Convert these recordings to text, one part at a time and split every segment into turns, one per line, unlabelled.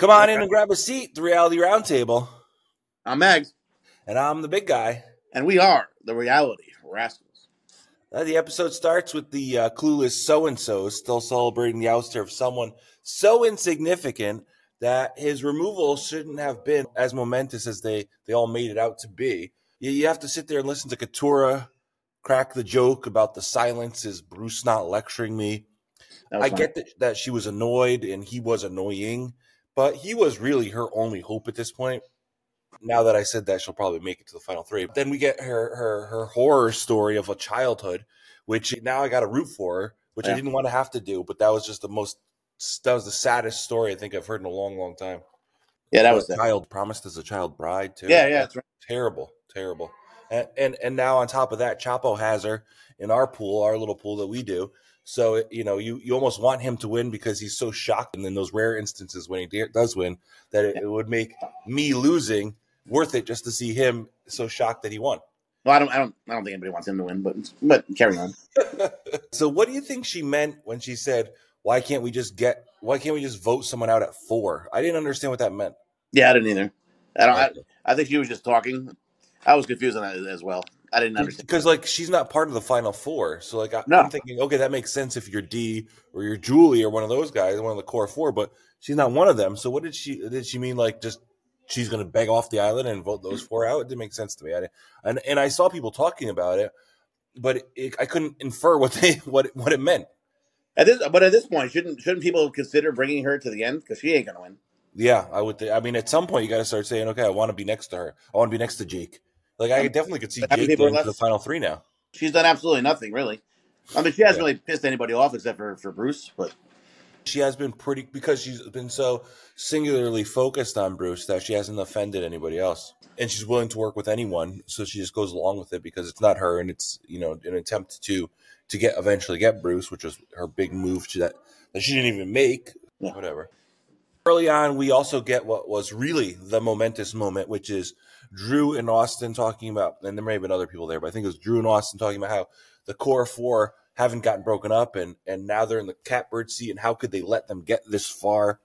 Come on in and grab a seat. The Reality Roundtable.
I'm Mags,
And I'm the big guy.
and we are the Reality Rascals.
Uh, the episode starts with the uh, clueless so and so still celebrating the ouster of someone so insignificant that his removal shouldn't have been as momentous as they, they all made it out to be. You, you have to sit there and listen to Katurah crack the joke about the silence is Bruce not lecturing me. I get that, that she was annoyed and he was annoying, but he was really her only hope at this point. Now that I said that, she'll probably make it to the final three. But Then we get her her her horror story of a childhood, which now I got to root for her, which I didn't want to have to do, but that was just the most that was the saddest story I think I've heard in a long, long time.
Yeah, that was
a child promised as a child bride too.
Yeah, yeah, right.
terrible, terrible. And, and and now on top of that, Chapo has her in our pool, our little pool that we do. So you know, you you almost want him to win because he's so shocked. And in those rare instances when he de- does win, that it, it would make me losing worth it just to see him so shocked that he won.
Well, I don't, I don't, I don't think anybody wants him to win, but but carry on.
so what do you think she meant when she said, "Why can't we just get? Why can't we just vote someone out at four? I didn't understand what that meant.
Yeah, I didn't either. I don't. I, I think she was just talking. I was confused on that as well. I didn't understand
because like she's not part of the final four. So like I,
No.
I'm thinking, okay, that makes sense if you're Dee or you're Julie or one of those guys, one of the core four, but she's not one of them. So what did she did she mean like just she's going to beg off the island and vote those four out? It didn't make sense to me. I didn't- and and I saw people talking about it, but it, I couldn't infer what they what what it meant.
At this, but at this point, shouldn't shouldn't people consider bringing her to the end because she ain't gonna win?
Yeah, I would. Th- I mean, at some point you got to start saying, okay, I want to be next to her. I want to be next to Jake. Like I um, definitely could see Jake getting to the final three now.
She's done absolutely nothing, really. I mean, she hasn't
Yeah.
really pissed anybody off except for for Bruce. But
she has been pretty because she's been so singularly focused on Bruce that she hasn't offended anybody else. And she's willing to work with anyone, so she just goes along with it because it's not her and it's, you know, an attempt to to get eventually get Bruce, which was her big move to that that she didn't even make.
Yeah.
Whatever. Early on, we also get what was really the momentous moment, which is Drew and Austin talking about, and there may have been other people there, but I think it was Drew and Austin talking about how the core four haven't gotten broken up and and now they're in the catbird seat and how could they let them get this far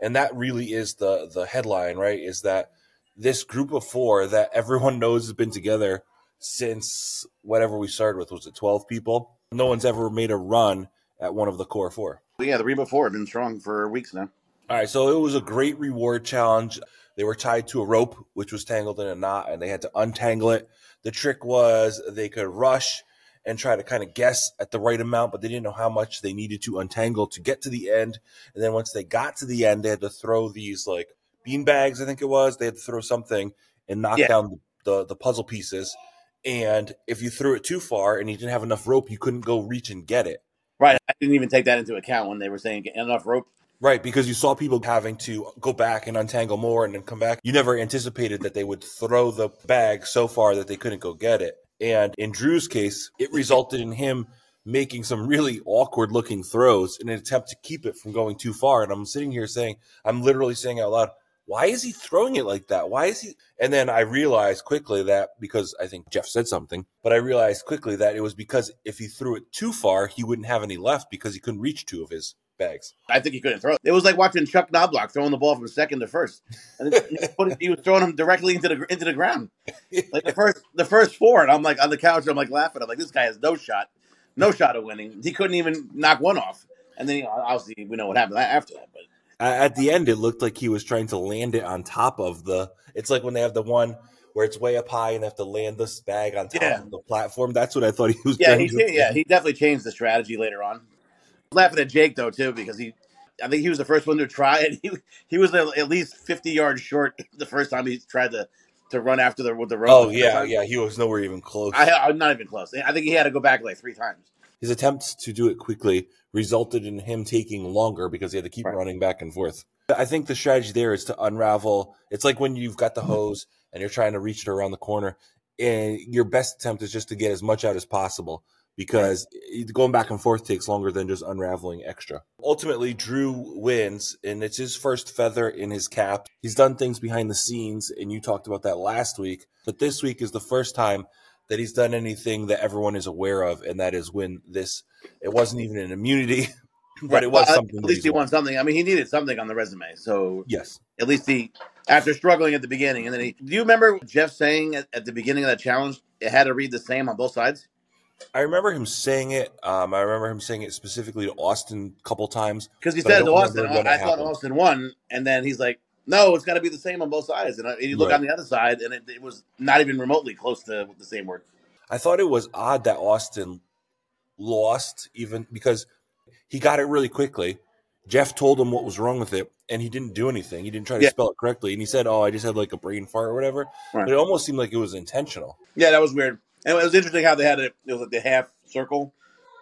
and that really is the the headline right is that this group of four that everyone knows has been together since whatever we started with was it 12 people no one's ever made a run at one of the core four
yeah, the Reba Four have been strong for weeks now.
all right, so it was a great reward challenge. They were tied to a rope, which was tangled in a knot, and they had to untangle it. The trick was they could rush and try to kind of guess at the right amount, but they didn't know how much they needed to untangle to get to the end. And then once they got to the end, they had to throw these like bean bags, I think it was. They had to throw something and knock
Yeah.
down the, the, the puzzle pieces. And if you threw it too far and you didn't have enough rope, you couldn't go reach and get it.
Right. I didn't even take that into account when they were saying enough rope.
Right, because you saw people having to go back and untangle more and then come back. You never anticipated that they would throw the bag so far that they couldn't go get it. And in Drew's case, it resulted in him making some really awkward looking throws in an attempt to keep it from going too far. And I'm sitting here saying, I'm literally saying out loud, why is he throwing it like that? Why is he? And then I realized quickly that because I think Jeff said something, but I realized quickly that it was because if he threw it too far, he wouldn't have any left because he couldn't reach two of his bags.
I think he couldn't throw it. It was like watching Chuck Knoblauch throwing the ball from second to first, and then he, put it, he was throwing him directly into the into the ground. Like the first the first four, and I'm like on the couch, I'm like laughing. I'm like, this guy has no shot, no shot of winning. He couldn't even knock one off. And then you know, obviously we know what happened after that. But
At the end, it looked like he was trying to land it on top of the. It's like when they have the one where it's way up high and they have to land this bag on top
Yeah.
of the platform. That's what I thought he was.
yeah, he yeah he definitely changed the strategy later on. Laughing at Jake though too because he. I think he was the first one to try it. He he was at least fifty yards short the first time he tried to to run after the with the rope.
Oh
the
yeah,
time.
yeah. He was nowhere even close.
I, I'm not even close. I think he had to go back like three times.
His attempts to do it quickly resulted in him taking longer because he had to keep
Right.
running back and forth. I think the strategy there is to unravel. It's like when you've got the mm-hmm. hose and you're trying to reach it around the corner, and your best attempt is just to get as much out as possible because going back and forth takes longer than just unraveling extra. Ultimately, Drew wins, and it's his first feather in his cap. He's done things behind the scenes, and you talked about that last week. But this week is the first time that he's done anything that everyone is aware of, and that is when this. It wasn't even an immunity. but it was
Well,
something.
At least he won something. I mean, he needed something on the resume. So
Yes.
at least he, after struggling at the beginning, and then he. Do you remember Jeff saying at, at the beginning of that challenge it had to read the same on both sides?
I remember him saying it. Um, I remember him saying it specifically to Austin a couple times.
Because he said to Austin, "I thought. Austin won," and then he's like, "No, it's got to be the same on both sides." And, I, and you look
Right.
on the other side, and it, it was not even remotely close to the same word.
I thought it was odd that Austin lost, even because he got it really quickly. Jeff told him what was wrong with it, and he didn't do anything. He didn't try to
Yeah.
spell it correctly, and he said, "Oh, I just had like a brain fart or whatever."
Right.
But it almost seemed like it was intentional.
Yeah, that was weird. And it was interesting how they had it. It was like the half circle.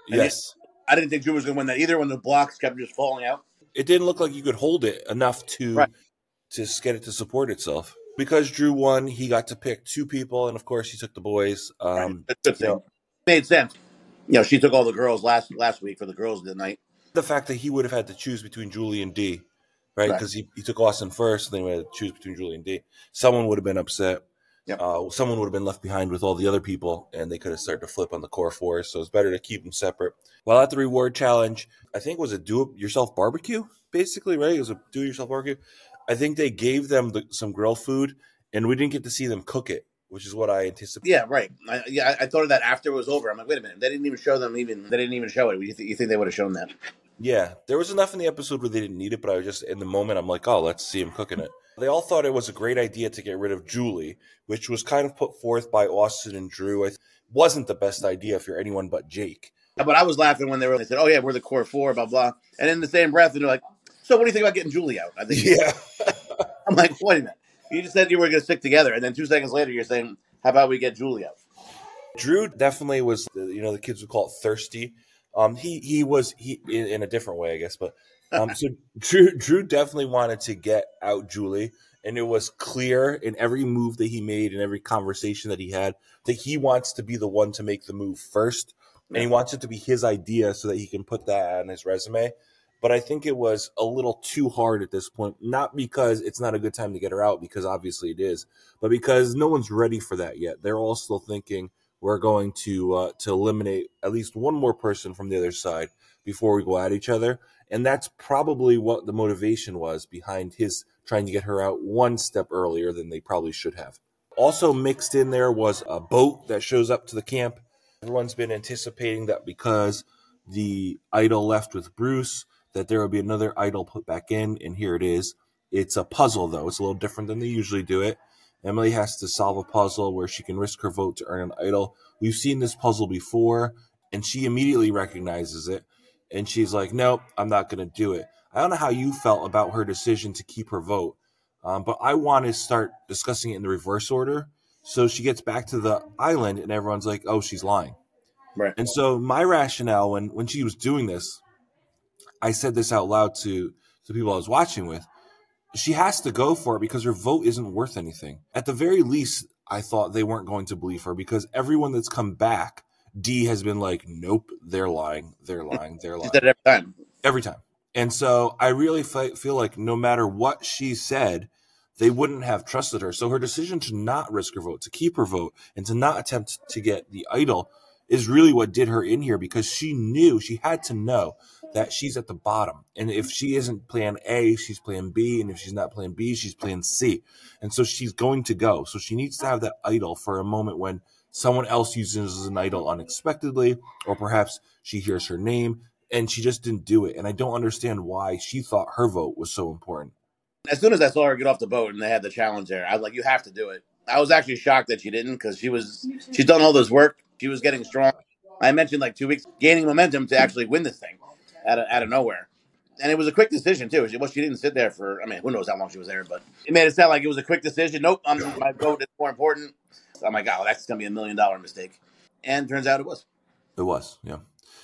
And
yes,
I didn't think Drew was going to win that either when the blocks kept just falling out.
it didn't look like you could hold it enough to
Right.
to get it to support itself. Because Drew won, he got to pick two people, and of course, he took the boys. Um,
Right. Good thing.
you know,
Made sense. You know, she took all the girls last last week for the girls tonight.
the fact that he would have had to choose between Julie and Dee, right?
Right.
Because he, he took Austin first, and then he had to choose between Julie and Dee. Someone would have been upset.
Yep.
Uh, someone would have been left behind with all the other people, and they could have started to flip on the core fours. So it's better to keep them separate. While at the reward challenge, I think it was a do it yourself barbecue, basically, right? It was a do it yourself barbecue. I think they gave them the, some grill food, and we didn't get to see them cook it, which is what I anticipated.
Yeah, right. I, yeah, I, I thought of that after it was over. I'm like, wait a minute, they didn't even show them. Even they didn't even show it. You, th- you think they would have shown that?
Yeah, there was enough in the episode where they didn't need it, but I was just in the moment. I'm like, oh, let's see him cooking it. They all thought it was a great idea to get rid of Julie, which was kind of put forth by Austin and Drew. It wasn't the best idea if you're anyone but Jake.
But I was laughing when they were. They said, "Oh yeah, we're the core four, blah blah," and in the same breath, they're like, "So what do you think about getting Julie out?" I think
Yeah,
I'm like, wait a minute. You just said you were going to stick together, and then two seconds later, you're saying, "How about we get Julie out?"
Drew definitely was. You know, the kids would call it thirsty. Um, he he was he in, in a different way, I guess. But um, so Drew Drew definitely wanted to get out Julie, and it was clear in every move that he made and every conversation that he had that he wants to be the one to make the move first, and he wants it to be his idea so that he can put that on his resume. But I think it was a little too hard at this point, not because it's not a good time to get her out, because obviously it is, but because no one's ready for that yet. They're all still thinking we're going to uh, to eliminate at least one more person from the other side before we go at each other, and that's probably what the motivation was behind his trying to get her out one step earlier than they probably should have. Also mixed in there was a boat that shows up to the camp. Everyone's been anticipating that because the idol left with Bruce, that there will be another idol put back in, and here it is. It's a puzzle though; it's a little different than they usually do it. Emily has to solve a puzzle where she can risk her vote to earn an idol. We've seen this puzzle before, and she immediately recognizes it. And she's like, Nope, I'm not going to do it. I don't know how you felt about her decision to keep her vote, um, but I want to start discussing it in the reverse order. So she gets back to the island, and everyone's like, Oh, she's lying.
Right.
And so my rationale when, when she was doing this, I said this out loud to the people I was watching with she has to go for it because her vote isn't worth anything. At the very least, I thought they weren't going to believe her because everyone that's come back, Dee has been like, nope, they're lying, they're lying, they're lying
every time.
every time. And so I really fe- feel like no matter what she said, they wouldn't have trusted her. So her decision to not risk her vote, to keep her vote, and to not attempt to get the idol is really what did her in here because she knew, she had to know that she's at the bottom. And if she isn't plan A, she's plan B. And if she's not plan B, she's plan C. And so she's going to go. So she needs to have that idol for a moment when someone else uses an idol unexpectedly, or perhaps she hears her name and she just didn't do it. And I don't understand why she thought her vote was so important.
As soon as I saw her get off the boat and they had the challenge there, I was like, "You have to do it." I was actually shocked that she didn't because she was she's done all this work. She was getting strong. I mentioned like two weeks gaining momentum to actually win this thing out of, out of nowhere. And it was a quick decision too. She, well, she didn't sit there for. I mean, who knows how long she was there, but it made it sound like it was a quick decision. Nope, I'm, my vote is more important. I'm like, oh, that's gonna be a million dollar mistake. And turns out it was.
It was, yeah.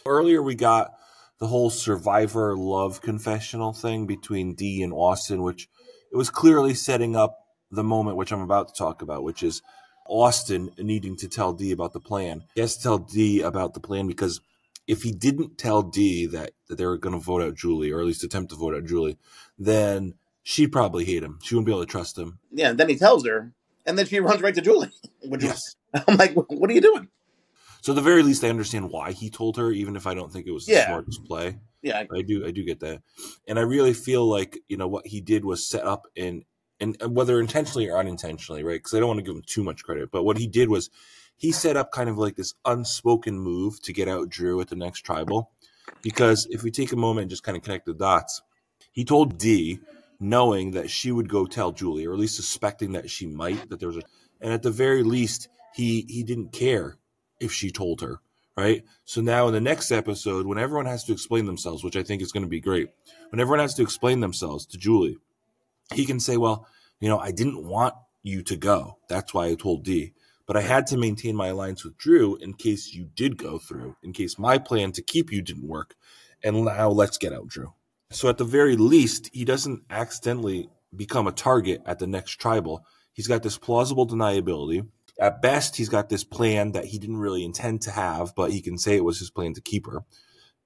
Earlier, we got the whole survivor love confessional thing between Dee and Austin, which it was clearly setting up the moment which I'm about to talk about, which is Austin needing to tell Dee about the plan. He has to tell Dee about the plan because if he didn't tell Dee that, that they were going to vote out Julie, or at least attempt to vote out Julie, then she'd probably hate him. She wouldn't be able to trust him.
Yeah. And then he tells her, and then she runs right to Julie. Which
Yes.
was, I'm like, what are you doing?
So at the very least, I understand why he told her, even if I don't think it was the smartest play.
Yeah,
I do, I do get that, and I really feel like you know what he did was set up and and whether intentionally or unintentionally, right? Because I don't want to give him too much credit, but what he did was he set up kind of like this unspoken move to get out Drew at the next tribal. Because if we take a moment and just kind of connect the dots, he told Dee, knowing that she would go tell Julie, or at least suspecting that she might, that there was a, and at the very least, he he didn't care if she told her, right? So now in the next episode, when everyone has to explain themselves, which I think is going to be great, when everyone has to explain themselves to Julie, he can say, well, you know, I didn't want you to go. That's why I told Dee. But I had to maintain my alliance with Drew in case you did go through, in case my plan to keep you didn't work. And now let's get out Drew. So at the very least, he doesn't accidentally become a target at the next tribal. He's got this plausible deniability. At best, he's got this plan that he didn't really intend to have, but he can say it was his plan to keep her.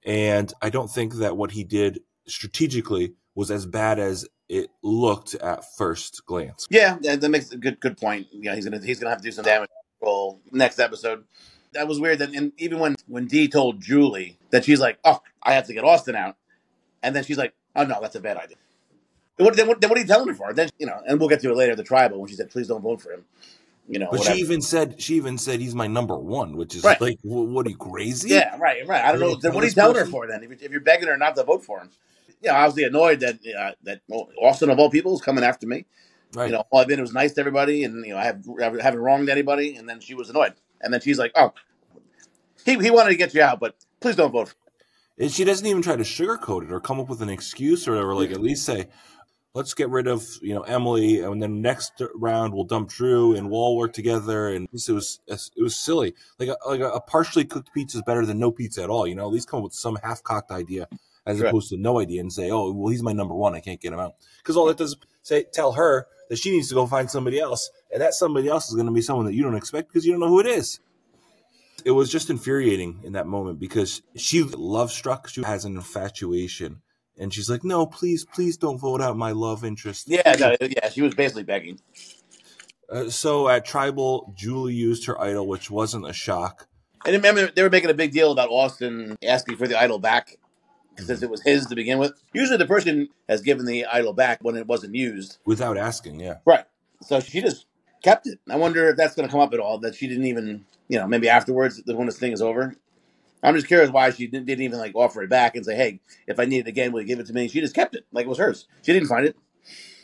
And I don't think that what he did strategically was as bad as it looked at first glance.
Yeah, that, that makes a good good point. Yeah, he's gonna he's gonna have to do some damage control next episode. That was weird. That and even when when Dee told Julie that she's like, "Oh, I have to get Austin out," and then she's like, "Oh no, that's a bad idea." What, then, what, then what are you telling me for? Then you know, and we'll get to it later. The tribal when she said, "Please don't vote for him." You know,
but
whatever.
she even said she even said he's my number one, which is
Right.
like, wh- what are you crazy?
Yeah, right, right. I don't know. Then what are you telling her for then? If you're, if you're begging her not to vote for him, yeah, obviously annoyed that uh, that Austin of all people is coming after me.
right.
You know, all I've been was nice to everybody, and you know, I have I haven't wronged anybody. And then she was annoyed, and then she's like, "Oh, he he wanted to get you out, but please don't vote." for
And she doesn't even try to sugarcoat it or come up with an excuse or, or like at least say, let's get rid of you know Emily, and then next round we'll dump Drew and we'll all work together. And it was it was silly. Like a, like a partially cooked pizza is better than no pizza at all. You know, at least come up with some half cocked idea as opposed to no idea and say, oh well, he's my number one. I can't get him out because all that does is say tell her that she needs to go find somebody else, and that somebody else is going to be someone that you don't expect because you don't know who it is it was just infuriating in that moment because she love struck. She has an infatuation, and she's like, "No, please, please don't vote out my love interest."
Yeah, no, yeah, she was basically begging.
Uh, so at tribal, Julie used her idol, which wasn't a shock.
And remember, they were making a big deal about Austin asking for the idol back since it was his to begin with. Usually, the person has given the idol back when it wasn't used.
Without asking, yeah.
Right. So she just kept it. I wonder if that's going to come up at all. That she didn't even, you know, maybe afterwards when this thing is over. I'm just curious why she didn't, didn't even like offer it back and say, "Hey, if I need it again, will you give it to me?" She just kept it like it was hers. She didn't find it.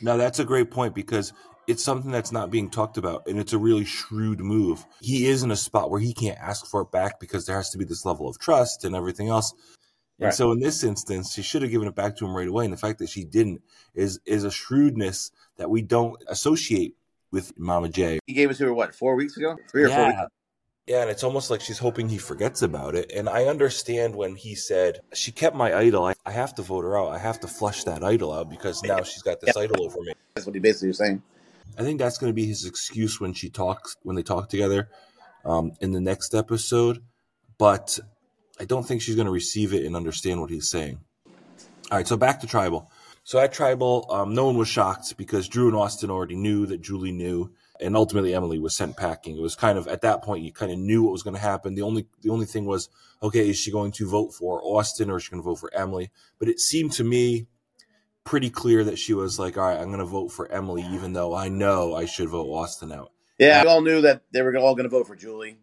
Now that's a great point because it's something that's not being talked about, and it's a really shrewd move. He is in a spot where he can't ask for it back because there has to be this level of trust and everything else. And
Right.
so in this instance, she should have given it back to him right away. And the fact that she didn't is is a shrewdness that we don't associate with Mama J.
He gave it to her what four weeks ago, three or four weeks.
Yeah. Yeah, and it's almost like she's hoping he forgets about it. And I understand when he said, She kept my idol. I, I have to vote her out. I have to flush that idol out because now she's got this idol over me.
That's what he basically was saying.
I think that's going to be his excuse when she talks, when they talk together um, in the next episode. But I don't think she's going to receive it and understand what he's saying. All right, so back to Tribal. So at Tribal, um, no one was shocked because Drew and Austin already knew that Julie knew, and ultimately Emily was sent packing. It was kind of at that point you kind of knew what was going to happen. The only the only thing was, okay, is she going to vote for Austin or is she going to vote for Emily? But it seemed to me pretty clear that she was like, all right, I'm going to vote for Emily, even though I know I should vote Austin out.
Yeah, we all knew that they were all going to vote for Julie,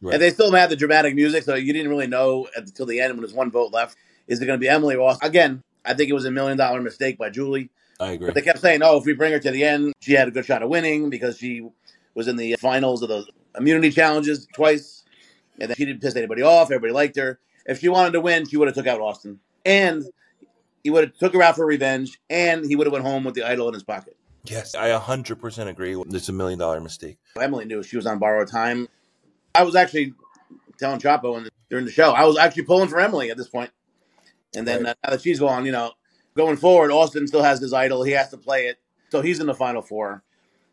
Right.
and they still had the dramatic music, so you didn't really know until the end when there's one vote left. Is it going to be Emily or Austin? Again, I think it was a million dollar mistake by Julie.
I agree.
But they kept saying, "Oh, if we bring her to the end, she had a good shot of winning because she was in the finals of the immunity challenges twice, and then she didn't piss anybody off. Everybody liked her. If she wanted to win, she would have took out Austin, and he would have took her out for revenge, and he would have went home with the idol in his pocket.
Yes, I 100% agree. It's a million dollar mistake.
Emily knew she was on borrowed time. I was actually telling Chapo in, during the show, I was actually pulling for Emily at this point. And then
Right.
uh, now that she's gone, you know, going forward, Austin still has his idol. He has to play it. So he's in the final four.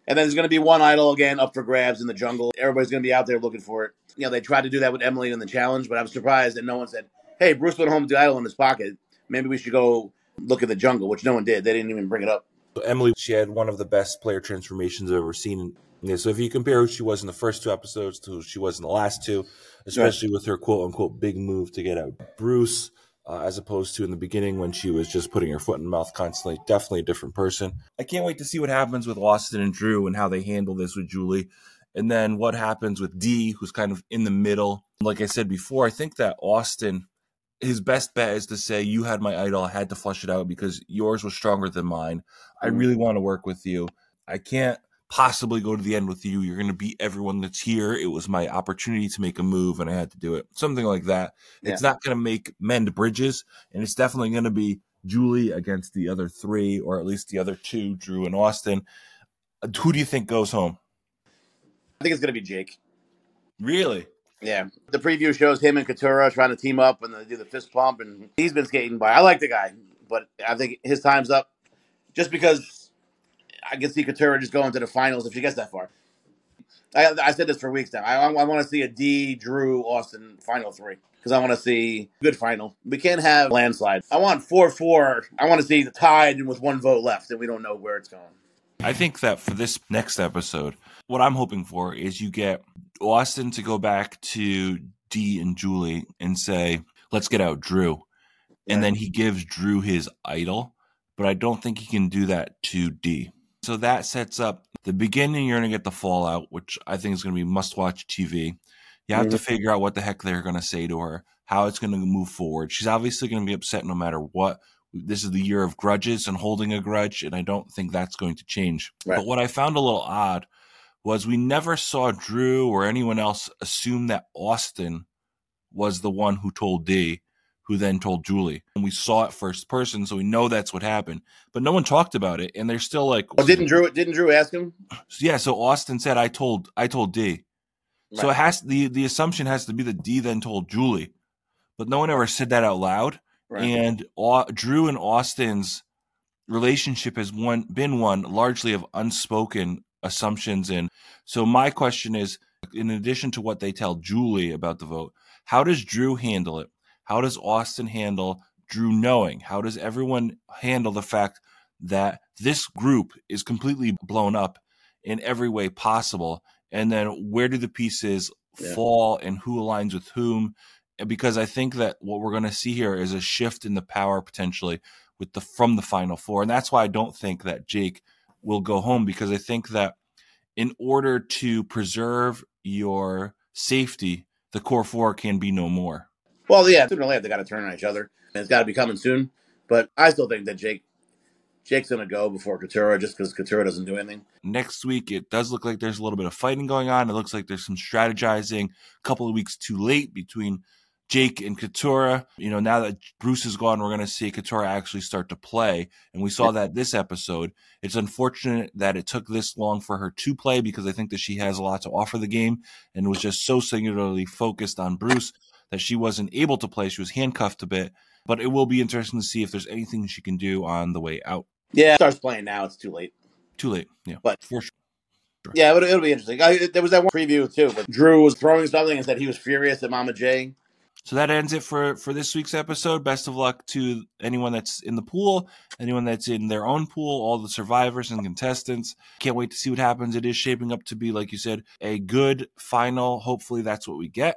And then there's going to be one idol again up for grabs in the jungle. Everybody's going to be out there looking for it. You know, they tried to do that with Emily in the challenge, but I was surprised that no one said, hey, Bruce went home with the idol in his pocket. Maybe we should go look at the jungle, which no one did. They didn't even bring it up.
So Emily, she had one of the best player transformations I've ever seen. Yeah, so if you compare who she was in the first two episodes to who she was in the last two, especially with her quote unquote big move to get out Bruce, uh, as opposed to in the beginning when she was just putting her foot in mouth constantly. Definitely a different person. I can't wait to see what happens with Austin and Drew and how they handle this with Julie. And then what happens with Dee, who's kind of in the middle. Like I said before, I think that Austin, his best bet is to say, You had my idol. I had to flush it out because yours was stronger than mine. I really want to work with you. I can't possibly go to the end with you. You're going to beat everyone that's here. It was my opportunity to make a move and I had to do it. Something like that. Yeah. It's not going to make mend bridges and it's definitely going to be Julie against the other three or at least the other two, Drew and Austin. Who do you think goes home?
I think it's going to be Jake.
Really?
Yeah. The preview shows him and Katurah trying to team up and they do the fist pump and he's been skating by. I like the guy, but I think his time's up just because I can see Katurah just going to the finals if she gets that far. I, I said this for weeks now. I, I want to see a Dee, Drew, Austin final three because I want to see good final. We can't have landslide. I want four four. I want to see the tied with one vote left, and we don't know where it's going.
I think that for this next episode, what I'm hoping for is you get Austin to go back to Dee and Julie and say, "Let's get out Drew," and then he gives Drew his idol. But I don't think he can do that to Dee. So that sets up the beginning. You're going to get the fallout, which I think is going to be must watch TV. You have mm-hmm. to figure out what the heck they're going to say to her, how it's going to move forward. She's obviously going to be upset no matter what. This is the year of grudges and holding a grudge, and I don't think that's going to change. Right. But what I found a little odd was we never saw Drew or anyone else assume that Austin was the one who told Dee who then told Julie. And we saw it first person, so we know that's what happened. But no one talked about it, and they're still like,
"Oh, didn't Drew? Didn't Drew ask him?"
Yeah. So Austin said, "I told, I told Dee." Right. So it has the the assumption has to be that Dee then told Julie, but no one ever said that out loud. Right. And uh, Drew and Austin's relationship has one been one largely of unspoken assumptions. And so my question is, in addition to what they tell Julie about the vote, how does Drew handle it? How does Austin handle Drew knowing? How does everyone handle the fact that this group is completely blown up in every way possible? And then where do the pieces yeah. fall and who aligns with whom? Because I think that what we're going to see here is a shift in the power potentially with the from the final four. And that's why I don't think that Jake will go home because I think that in order to preserve your safety, the core four can be no more.
Well, yeah, sooner or later they got to turn on each other, and it's got to be coming soon. But I still think that Jake Jake's gonna go before Katurah just because Katurah doesn't do anything.
Next week, it does look like there's a little bit of fighting going on. It looks like there's some strategizing. A couple of weeks too late between Jake and Katurah. You know, now that Bruce is gone, we're gonna see Katurah actually start to play, and we saw that this episode. It's unfortunate that it took this long for her to play because I think that she has a lot to offer the game and was just so singularly focused on Bruce that she wasn't able to play. She was handcuffed a bit, but it will be interesting to see if there's anything she can do on the way out.
Yeah, starts playing now. It's too late.
Too late. Yeah,
but for sure. Yeah, it'll, it'll be interesting. I, there was that one preview too, but Drew was throwing something and said he was furious at Mama J.
So that ends it for for this week's episode. Best of luck to anyone that's in the pool, anyone that's in their own pool, all the survivors and contestants. Can't wait to see what happens. It is shaping up to be, like you said, a good final. Hopefully, that's what we get.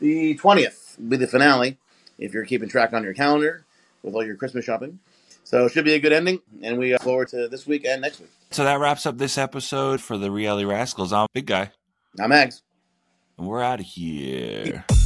The 20th will be the finale if you're keeping track on your calendar with all your Christmas shopping. So it should be a good ending, and we look forward to this week and next week.
So that wraps up this episode for the Reality Rascals. I'm Big Guy.
I'm Mags.
And we're out of here.